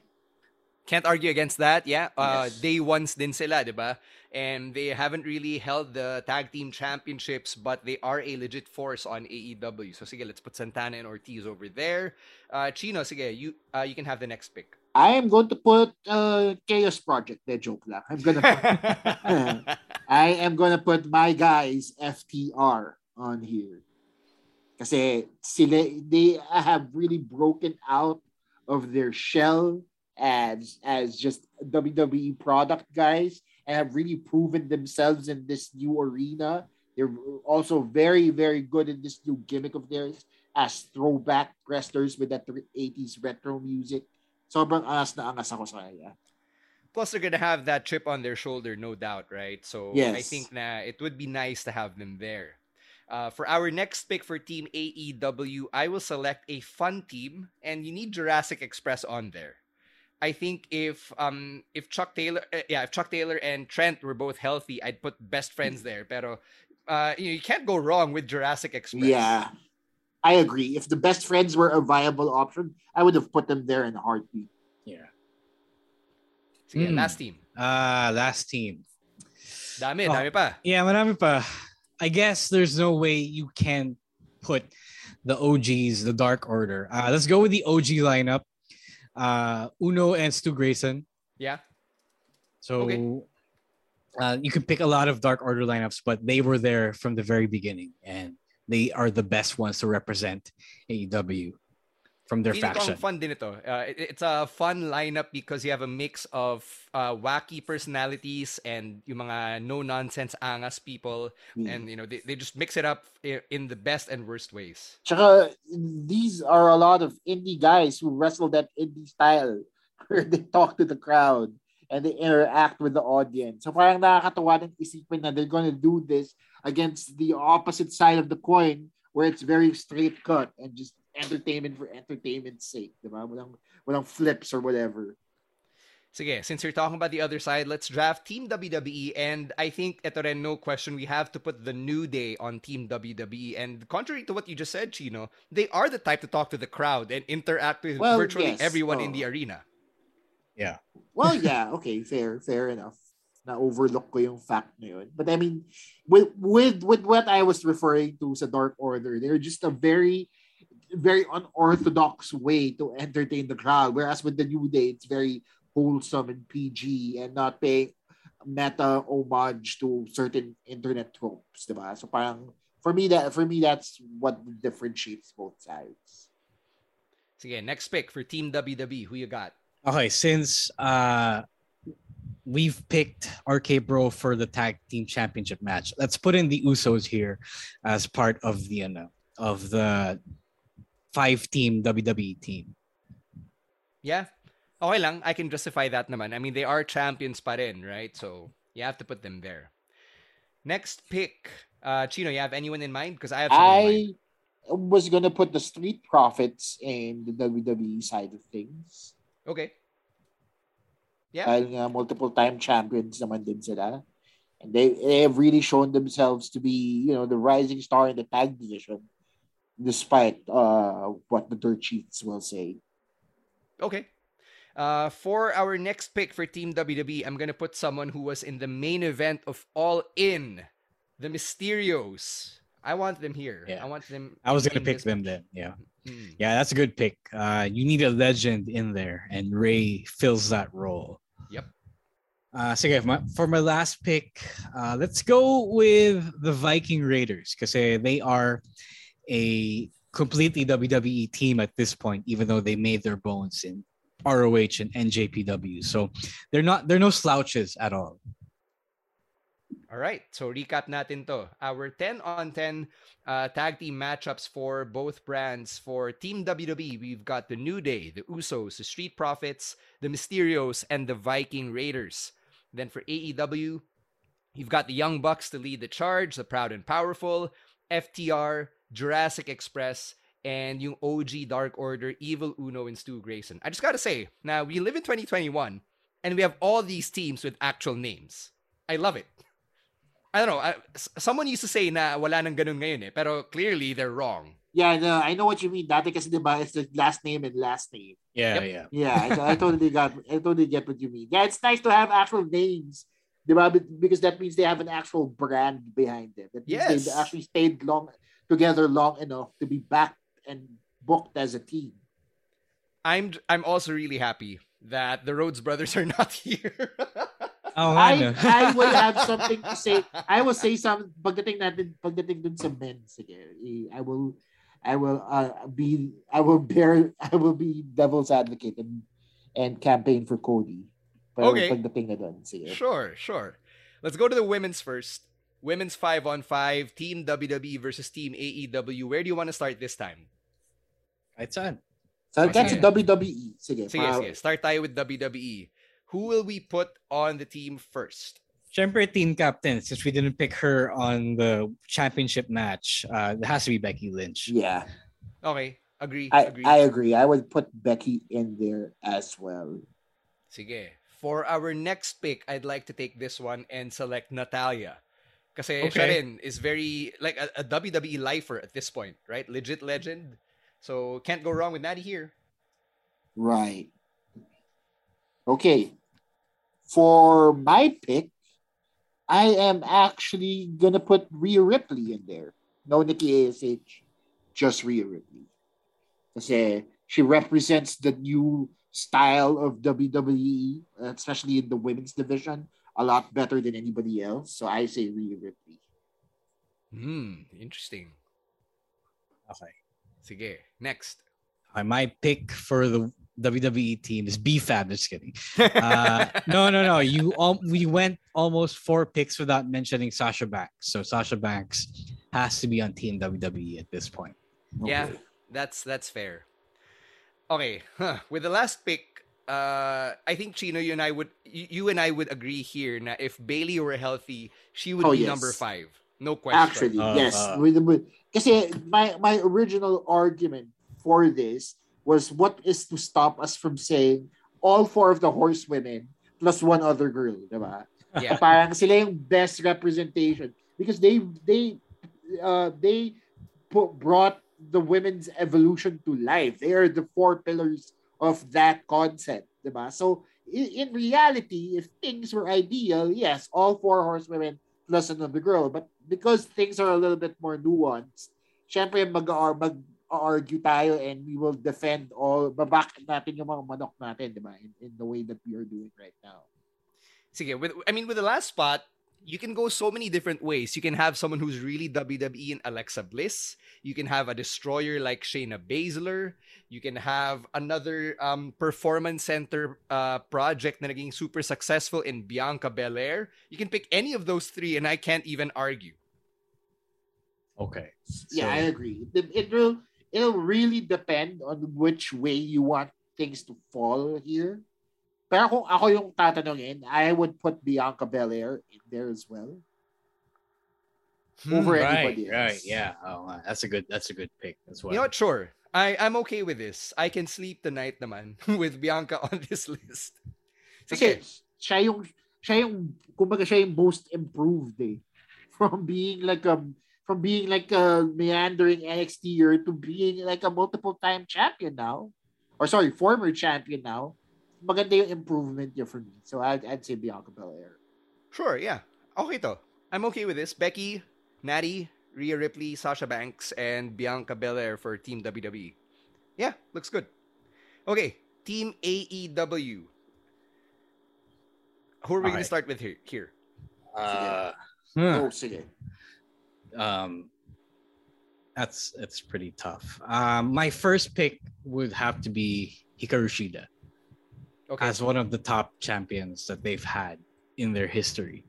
Can't argue against that. Yeah. Uh, Yes. Day ones din sila, di ba? And they haven't really held the tag team championships, but they are a legit force on AEW. So sige, let's put Santana and Ortiz over there. Uh, Chino, sige, you uh, you can have the next pick. I am going to put uh, Chaos Project. De joke lang. I'm gonna put, I am gonna put my guys FTR on here. Kasi sila, they have really broken out of their shell as as just WWE product guys and have really proven themselves in this new arena. They're also very, very good in this new gimmick of theirs as throwback wrestlers with that 80s retro music. Sobrang angas na angas ako sa kanya. Plus, they're gonna have that chip on their shoulder, no doubt, right? So I think na it would be nice to have them there. Uh, for our next pick for Team AEW, I will select a fun team, and you need Jurassic Express on there. I think if um if Chuck Taylor, uh, yeah, if Chuck Taylor and Trent were both healthy, I'd put best friends there. Pero uh, you, know, you can't go wrong with Jurassic Express. Yeah. I agree. If the best friends were a viable option, I would have put them there in a heartbeat. Yeah. Sige, Hmm. last team. Uh, last team. Dami, Oh. dami pa. Yeah, marami pa. I guess there's no way you can put the OGs, the Dark Order. Uh, let's go with the OG lineup. Uh, Uno and Stu Grayson. Yeah. So Okay. uh, you can pick a lot of Dark Order lineups, but they were there from the very beginning, and they are the best ones to represent AEW from their Feeling faction. ang fun din ito. Uh, it- it's a fun lineup because you have a mix of uh, wacky personalities and yung mga no-nonsense angas people. Mm. And, you know, they, they just mix it up in the best and worst ways. Tsaka, these are a lot of indie guys who wrestle that indie style where they talk to the crowd and they interact with the audience. So parang nakakatawa din isipin na they're gonna do this against the opposite side of the coin where it's very straight cut and just entertainment for entertainment's sake. Diba? Walang, walang flips or whatever. So Sige, since you're talking about the other side, let's draft Team WWE. And I think, ito rin, no question, we have to put the New Day on Team WWE. And contrary to what you just said, Chino, they are the type to talk to the crowd and interact with Well, virtually yes. everyone in Oh. the arena. Yeah. Well, yeah, okay, fair, fair enough. na overlook ko yung fact na yun. But I mean, with with with what I was referring to sa Dark Order, they're just a very very unorthodox way to entertain the crowd. Whereas with the New Day, it's very wholesome and PG and not paying meta homage to certain internet tropes, diba? So parang for me that for me that's what differentiates both sides. Sige, next pick for Team WWE. Who you got? Okay, since uh we've picked RK Bro for the tag team championship match, let's put in the Usos here as part of the uh, of the five team WWE team. Yeah. Okay lang. I can justify that naman. I mean, they are champions pa rin, right? So, you have to put them there. Next pick. Uh, Chino, you have anyone in mind? Because I have I was going to put the Street Profits in the WWE side of things. Okay. Yeah. Dahil nga multiple time champions naman din sila. And they, they have really shown themselves to be, you know, the rising star in the tag division despite uh, what the dirt sheets will say. Okay. Uh, for our next pick for Team WWE, I'm gonna put someone who was in the main event of All In, the Mysterios. I want them here. Yeah. I want them. I was gonna pick them then. Yeah, mm. yeah, that's a good pick. Uh, you need a legend in there, and Rey fills that role. Yep. Uh, so for my, for my last pick, uh, let's go with the Viking Raiders because uh, they are a completely WWE team at this point, even though they made their bones in ROH and NJPW. So they're not they're no slouches at all. All right, so recap natin to. Our 10 on 10 uh, tag team matchups for both brands. For Team WWE, we've got the New Day, the Usos, the Street Profits, the Mysterios, and the Viking Raiders. Then for AEW, you've got the Young Bucks to lead the charge, the Proud and Powerful, FTR, Jurassic Express, and yung OG Dark Order, Evil Uno, and Stu Grayson. I just gotta say, now we live in 2021, and we have all these teams with actual names. I love it. I don't know. I, someone used to say na wala nang ganun ngayon eh, pero clearly they're wrong. Yeah, no, I know what you mean. Dati kasi diba, it's the last name and last name. Yeah, yep. yeah. Yeah, I, I totally got, I totally get what you mean. Yeah, it's nice to have actual names diba? because that means they have an actual brand behind them. That means yes. they actually stayed long together long enough to be backed and booked as a team. I'm I'm also really happy that the Rhodes brothers are not here. oh, I, I will have something to say. I will say some pagdating natin pagdating dun sa men sige. I will I will uh, be I will bear I will be devil's advocate and and campaign for Cody. Pero okay. Pagdating na dun, sige. Sure, sure. Let's go to the women's first. Women's 5 on 5, Team WWE versus Team AEW. Where do you want to start this time? Right side. So that's sige. WWE. Sige, sige, sige. Start tayo with WWE. Who will we put on the team first? Siyempre, team captain, since we didn't pick her on the championship match, uh, it has to be Becky Lynch. Yeah. Okay. Agree. I agree. I agree. I would put Becky in there as well. Sige. For our next pick, I'd like to take this one and select Natalya. Kasi okay. siya rin is very, like a, a WWE lifer at this point, right? Legit legend. So, can't go wrong with Natty here. Right. Okay. For my pick, I am actually going to put Rhea Ripley in there. No Nikki ASH, just Rhea Ripley. Kasi she represents the new style of WWE, especially in the women's division a lot better than anybody else. So I say Rhea Ripley. Hmm, interesting. Okay. Sige, next. Okay, my pick for the WWE team is B-Fab. Just kidding. Uh, no, no, no. You all we went almost four picks without mentioning Sasha Banks. So Sasha Banks has to be on Team WWE at this point. Okay. Yeah, that's that's fair. Okay, huh. with the last pick, uh, I think Chino, you and I would, you, and I would agree here. Na if Bayley were healthy, she would oh, be yes. number five. No question. Actually, uh, yes. Uh, kasi my my original argument for this was what is to stop us from saying all four of the horsewomen plus one other girl, diba? Yeah. Parang sila yung best representation because they they uh they put, brought the women's evolution to life. They are the four pillars of that concept, diba? So in, reality, if things were ideal, yes, all four horsewomen plus another girl. But because things are a little bit more nuanced, syempre mag, mag argue tayo and we will defend all, babak natin yung mga manok natin, di ba? In, in the way that we are doing right now. Sige, with, I mean, with the last spot, you can go so many different ways. You can have someone who's really WWE in Alexa Bliss. You can have a destroyer like Shayna Baszler. You can have another um, performance center uh, project na naging super successful in Bianca Belair. You can pick any of those three, and I can't even argue. Okay. Yeah. I agree. It, it will it'll really depend on which way you want things to fall here. Pero kung ako yung tatanungin, I would put Bianca Belair in there as well. Hmm, over right, anybody else. Right, yeah. Oh, that's a good that's a good pick as well. You know what? Sure. I, I'm okay with this. I can sleep tonight naman with Bianca on this list. Kasi siya yung siya yung kumbaga siya yung most improved eh. From being like a from being like a meandering NXTer to being like a multiple time champion now. Or sorry, former champion now maganda yung improvement niya for me. So I'd, I'd say Bianca Belair. Sure, yeah. Okay to. I'm okay with this. Becky, Natty, Rhea Ripley, Sasha Banks, and Bianca Belair for Team WWE. Yeah, looks good. Okay, Team AEW. Who are we going to start with here? here? Uh, hmm. Oh, sige. Um, that's that's pretty tough. Um, my first pick would have to be Hikaru Shida okay. as one of the top champions that they've had in their history.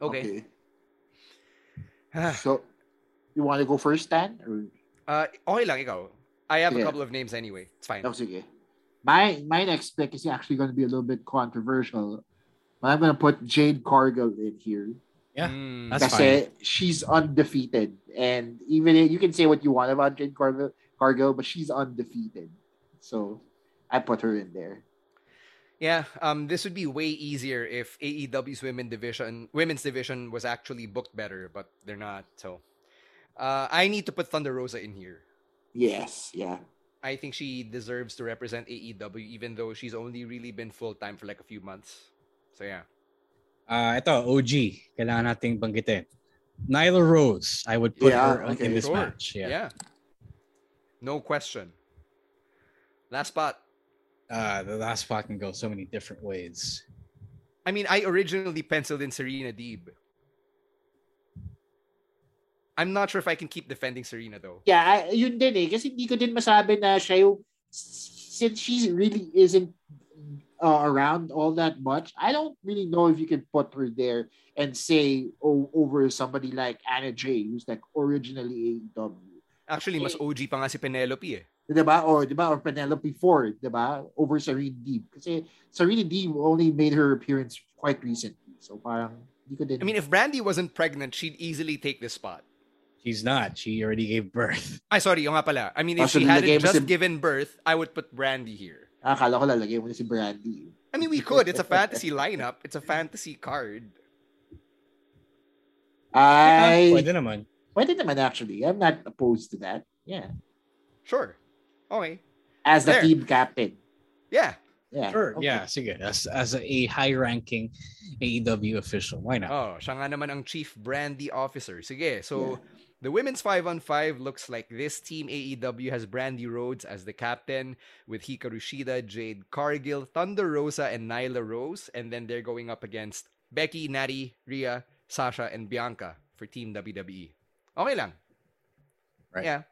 Okay. okay. so, you want to go first, Dan? Or... Uh, okay lang, ikaw. I have a couple of names anyway. It's fine. Oh, sige. My, my next pick is actually going to be a little bit controversial. But I'm going to put Jade Cargill in here. Yeah, mm, that's fine. she's undefeated. And even you can say what you want about Jade Cargill, Cargill, but she's undefeated. So I put her in there. Yeah, um, this would be way easier if AEW's women division, women's division, was actually booked better, but they're not. So, uh, I need to put Thunder Rosa in here. Yes, yeah. I think she deserves to represent AEW, even though she's only really been full time for like a few months. So yeah. Uh, ito, OG. Kailangan nating banggitin. Nyla Rose. I would put yeah, her okay. in this sure. match. Yeah. yeah. No question. Last spot uh, the last spot can go so many different ways. I mean, I originally penciled in Serena Deeb. I'm not sure if I can keep defending Serena though. Yeah, yun din eh. Kasi hindi ko din masabi na siya yung, since she really isn't uh, around all that much, I don't really know if you can put her there and say oh, over somebody like Anna Jay, who's like originally AEW. Actually, mas OG pa nga si Penelope eh. 'Di ba? Or 'di ba? Or Penelope Ford, 'di ba? Over Serena Deeb. Kasi Serena Deeb only made her appearance quite recently. So parang hindi ko din I mean, if Brandi wasn't pregnant, she'd easily take this spot. She's not. She already gave birth. Ay, sorry, yung nga pala. I mean, if oh, she hadn't just si... given birth, I would put Brandi here. Ah, akala ko lalagay mo na si Brandi. I mean, we could. It's a fantasy lineup. It's a fantasy card. I... Pwede naman. Pwede naman, actually. I'm not opposed to that. Yeah. Sure. Okay. As the there. team captain. Yeah. Yeah. Sure. Okay. Yeah, sige. As, as a high-ranking AEW official. Why not? Oh, siya nga naman ang chief brandy officer. Sige. So, yeah. the women's 5 on 5 looks like this team AEW has Brandi Rhodes as the captain with Hikaru Shida, Jade Cargill, Thunder Rosa, and Nyla Rose. And then they're going up against Becky, Natty, Rhea, Sasha, and Bianca for Team WWE. Okay lang. Right. Yeah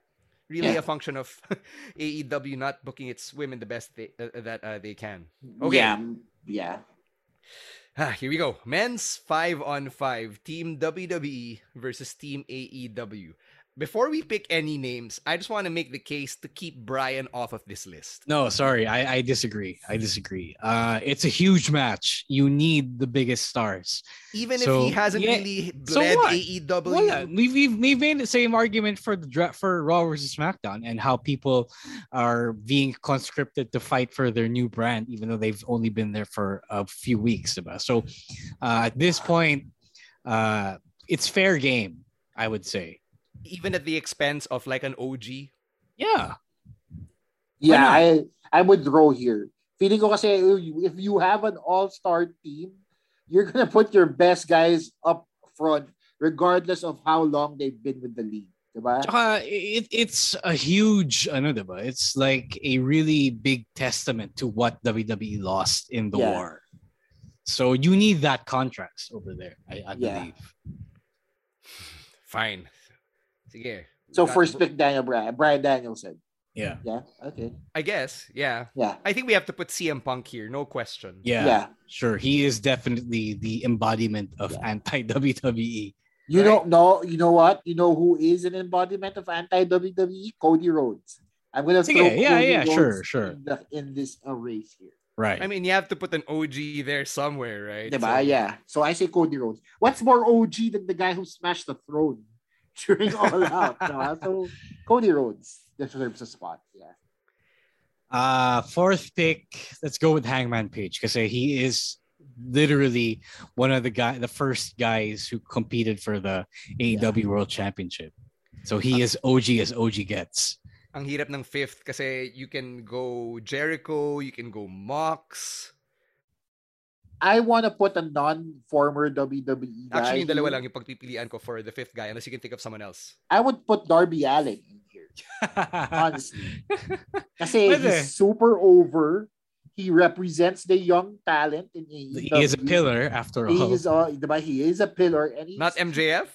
really yeah. a function of AEW not booking its women the best they, uh, uh, that uh, they can. Okay. Yeah. Yeah. Ah, here we go. Men's 5 on 5. Team WWE versus Team AEW before we pick any names, I just want to make the case to keep Bryan off of this list. No, sorry, I, I disagree. I disagree. Uh, it's a huge match. You need the biggest stars. Even so, if he hasn't yeah, really bled so AEW. Well, we've, we've, we've made the same argument for the for Raw versus SmackDown and how people are being conscripted to fight for their new brand, even though they've only been there for a few weeks. So uh, at this point, uh, it's fair game, I would say even at the expense of like an OG. Yeah. Yeah, I I would throw here feeling ko kasi if you have an all-star team, you're gonna put your best guys up front regardless of how long they've been with the league. Diba? Tsaka, it, it's a huge, ano diba? It's like a really big testament to what WWE lost in the Yeah. war. So you need that contrast over there, I, I Yeah. believe. Fine. Sige. So Got- first pick Daniel Bryan, Brian Danielson. Yeah. Yeah. Okay. I guess, yeah. Yeah. I think we have to put CM Punk here, no question. Yeah, Yeah. sure. He is definitely the embodiment of anti WWE. You don't know. You know what? You know who is an embodiment of anti WWE? Cody Rhodes. I'm gonna Sige, throw yeah, Cody yeah, Rhodes sure, sure. In, the, in this uh, race here. Right. I mean, you have to put an OG there somewhere, right? Diba? So- Yeah. So I say Cody Rhodes. What's more OG than the guy who smashed the throne during All Out? diba? So Cody Rhodes deserves a spot. Yeah. Uh fourth pick, let's go with Hangman Page because he is literally one of the guy the first guys who competed for the AEW World Championship. So he is OG as OG gets. Ang hirap ng fifth kasi you can go Jericho, you can go Mox. I want to put a non-former WWE guy. Actually, yung dalawa here. lang yung pagpipilian ko for the fifth guy unless you can think of someone else. I would put Darby Allin in here. Honestly. Kasi Pwede. he's super over. He represents the young talent in AEW. He is a pillar after He all. is, uh, diba? he is a pillar. And he's, Not MJF?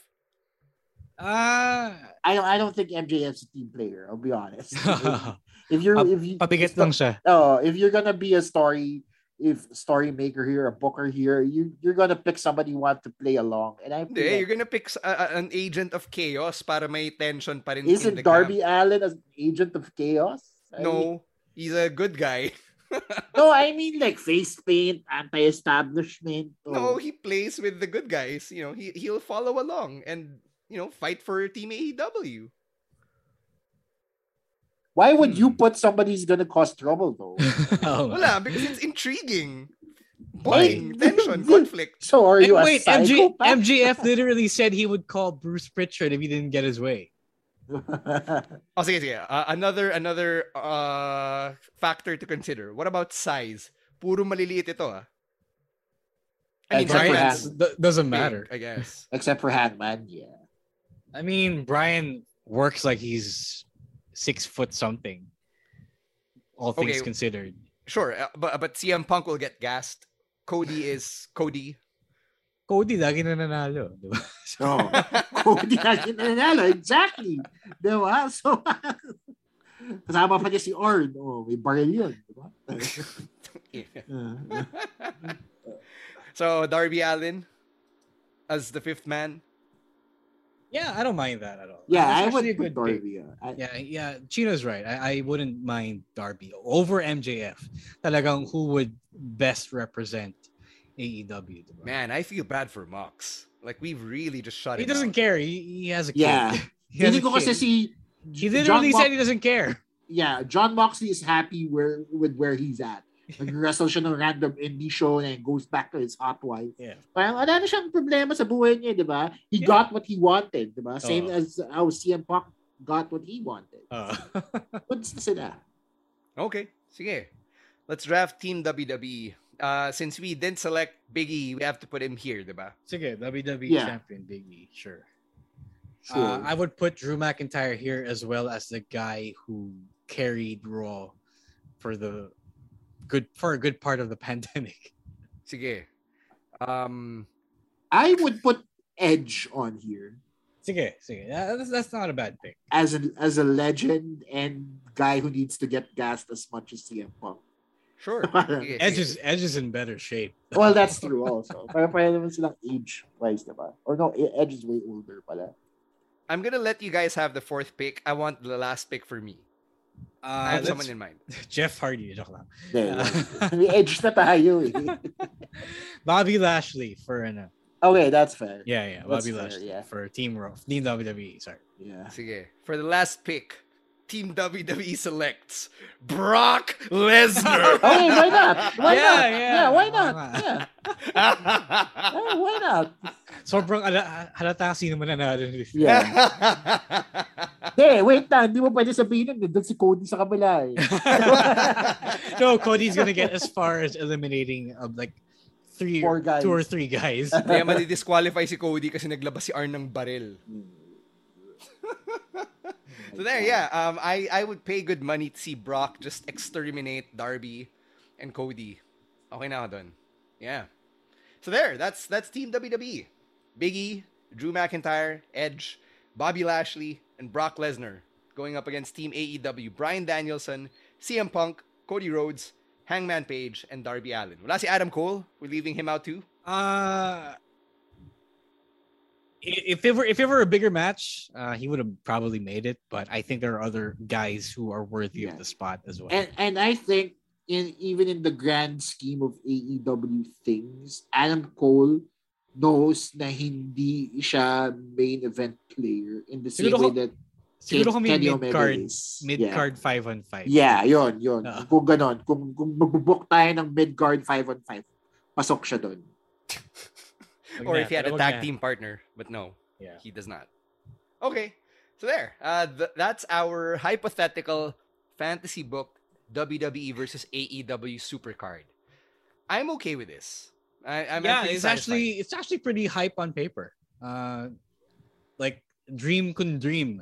Ah, I don't, I don't think MJF's a team player. I'll be honest. if you're, Pa- if you, pabigat lang siya. Oh, if you're gonna be a story, if story maker here, a booker here, you you're gonna pick somebody who want to play along. And I Hindi, like- you're gonna pick a- an agent of chaos para may tension pa rin isn't Darby camp. Allin an agent of chaos? I mean- No, he's a good guy. no, I mean like face paint, anti-establishment. No, oh. he plays with the good guys. You know, he he'll follow along and you know fight for Team AEW. Why would you Hmm. put somebody who's gonna cause trouble though? Oh, Wala, because it's intriguing. Why? Boring, tension, conflict. So are And you a wait, MG. MJF literally said he would call Bruce Pritchard if he didn't get his way. Oh, sige, sige. Uh, another another uh, factor to consider. What about size? Puro maliliit ito, ah. I mean, Except for Bryan's Hangman. doesn't big, matter. I guess. Except for Hangman, yeah. I mean, Brian works like he's six foot something. All things Okay. considered. Sure, uh, but but CM Punk will get gassed. Cody is Cody. Cody lagi na nanalo, di ba? Oh, Cody lagi nanalo. Exactly. Diba? So, kasama pa niya si Arn. Oh, may barrel yun. Diba? Uh, So Darby Allin as the fifth man. Yeah, I don't mind that at all. yeah, That's I would a put good. Darby. uh, I- Yeah, yeah, Chino's right. I, I wouldn't mind Darby over MJF. Talagang who would best represent AEW. di? Man, I feel bad for Mox. Like we've really just shut him. He doesn't out. care. He, he has a kid. Yeah. He has Hindi a ko kasi kid. si He John literally Mox- said he doesn't care. yeah, John Moxley is happy where with where he's at. Nag-wrestle siya ng random indie show and goes back to his hot wife. Yeah. Parang wala na siyang problema sa buhay niya, di ba? He Yeah. got what he wanted, di ba? Same Oo. as how CM Punk got what he wanted. Uh, What's na sila? Okay, sige. Let's draft Team WWE. Uh, since we didn't select Biggie, we have to put him here, diba? Sige, WWE Yeah. champion Big E, sure. Sure. Uh, I would put Drew McIntyre here as well as the guy who carried Raw for the good for a good part of the pandemic. Sige. Um, I would put Edge on here Sige, sige. Uh, That's, that's not a bad pick. as a as a legend and guy who needs to get gassed as much as CM Punk. sure. Sige, Edge is Edge is in better shape. Well, that's true also. Parang parang naman silang age wise, diba? Or no, Edge is way older pala. I'm gonna let you guys have the fourth pick. I want the last pick for me. I Uh, have someone in mind. Jeff Hardy, joke lang. There, Uh, May Edge na tayo eh. Bobby Lashley for an uh, Okay, that's fair. yeah, yeah, That's Bobby fair, Lashley yeah. for Team Raw, Team WWE. Sorry. Yeah. Sige. For the last pick, Team WWE selects Brock Lesnar. okay, why not? Why Yeah, not? yeah. Yeah, why not? Yeah. Oh, why not? Sobrang ala, halata sino mananalo. Yeah. Hindi, wait lang. Hindi mo pwede sabihin nun. Doon si Cody sa kabila eh. no, Cody's gonna get as far as eliminating of like three, Four guys. two or three guys. Kaya madi-disqualify si Cody kasi naglabas si Arn ng baril. So there, yeah. Um, I, I would pay good money to see Brock just exterminate Darby and Cody. Okay na ako. Yeah. So there, that's that's Team WWE. Biggie, Drew McIntyre, Edge, Bobby Lashley, and Brock Lesnar going up against Team AEW. Bryan Danielson, CM Punk, Cody Rhodes, Hangman Page, and Darby Allin. Wala si Adam Cole. We're leaving him out too. Uh if it were if it were a bigger match, uh, he would have probably made it. But I think there are other guys who are worthy of the spot as well. And and I think in even in the grand scheme of AEW things, Adam Cole knows na hindi siya main event player in the same Siguro way that Siguro kami Kenny mid-card, is. mid Yeah. card five on five. Yeah, yon, yon. Ah. Kung ganon, kung, kung magbubook tayo ng mid-card 5 on 5, pasok siya doon. Or if he had a tag team partner, but no, Yeah. he does not. Okay, so there. Uh, th- that's our hypothetical fantasy book WWE versus AEW Supercard. I'm okay with this. I, I'm yeah, it's satisfied. actually it's actually pretty hype on paper. Uh, like dream couldn't dream.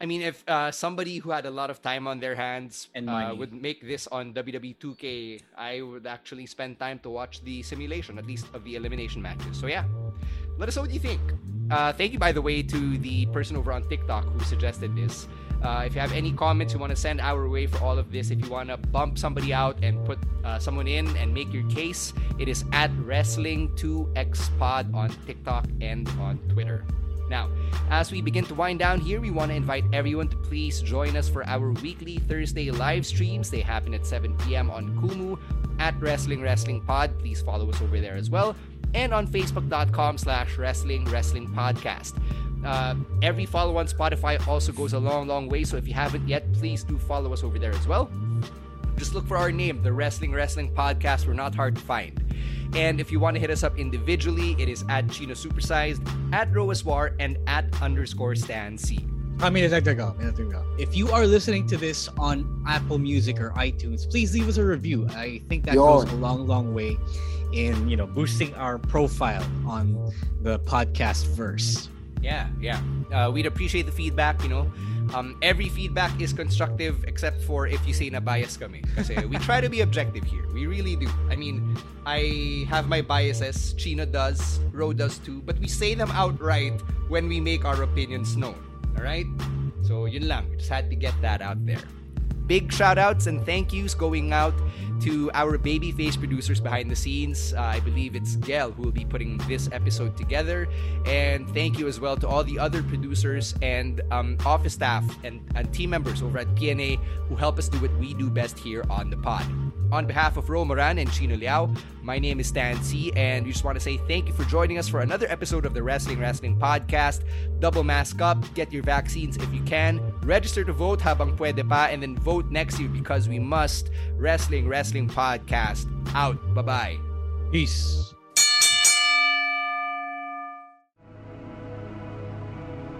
I mean, if uh, somebody who had a lot of time on their hands And uh, would make this on WWE 2K, I would actually spend time to watch the simulation, at least of the elimination matches. So yeah, let us know what you think. Uh, thank you, by the way, to the person over on TikTok who suggested this. Uh, if you have any comments you want to send our way for all of this, if you want to bump somebody out and put uh, someone in and make your case, it is at Wrestling2xpod on TikTok and on Twitter. Now, as we begin to wind down here, we want to invite everyone to please join us for our weekly Thursday live streams. They happen at 7 p.m. on Kumu at Wrestling Wrestling Pod. Please follow us over there as well. And on Facebook.com slash Wrestling Wrestling Podcast. Uh, every follow on Spotify also goes a long, long way. So if you haven't yet, please do follow us over there as well. Just look for our name, the Wrestling Wrestling Podcast. We're not hard to find. And if you want to hit us up individually, it is at Chino Supersized, at Roaswar, and at underscore Stan C. I mean, dagdag ako, may dagdag ako. If you are listening to this on Apple Music or iTunes, please leave us a review. I think that Yon. goes a long, long way in you know boosting our profile on the podcast verse. Yeah, yeah. Uh, we'd appreciate the feedback, you know. Um, every feedback is constructive except for if you say na bias kami. Kasi we try to be objective here. We really do. I mean, I have my biases. Chino does. Ro does too. But we say them outright when we make our opinions known. Alright? So, yun lang. Just had to get that out there. Big shout outs and thank yous going out to our babyface producers behind the scenes. Uh, I believe it's Gail who will be putting this episode together. And thank you as well to all the other producers and um, office staff and, and team members over at PNA who help us do what we do best here on the pod. On behalf of Ro Moran and Chino Liao, my name is Stan C, and we just want to say thank you for joining us for another episode of the Wrestling Wrestling Podcast. Double mask up, get your vaccines if you can, register to vote habang pwede pa, and then vote next year because we must. Wrestling Wrestling Podcast out. Bye bye. Peace.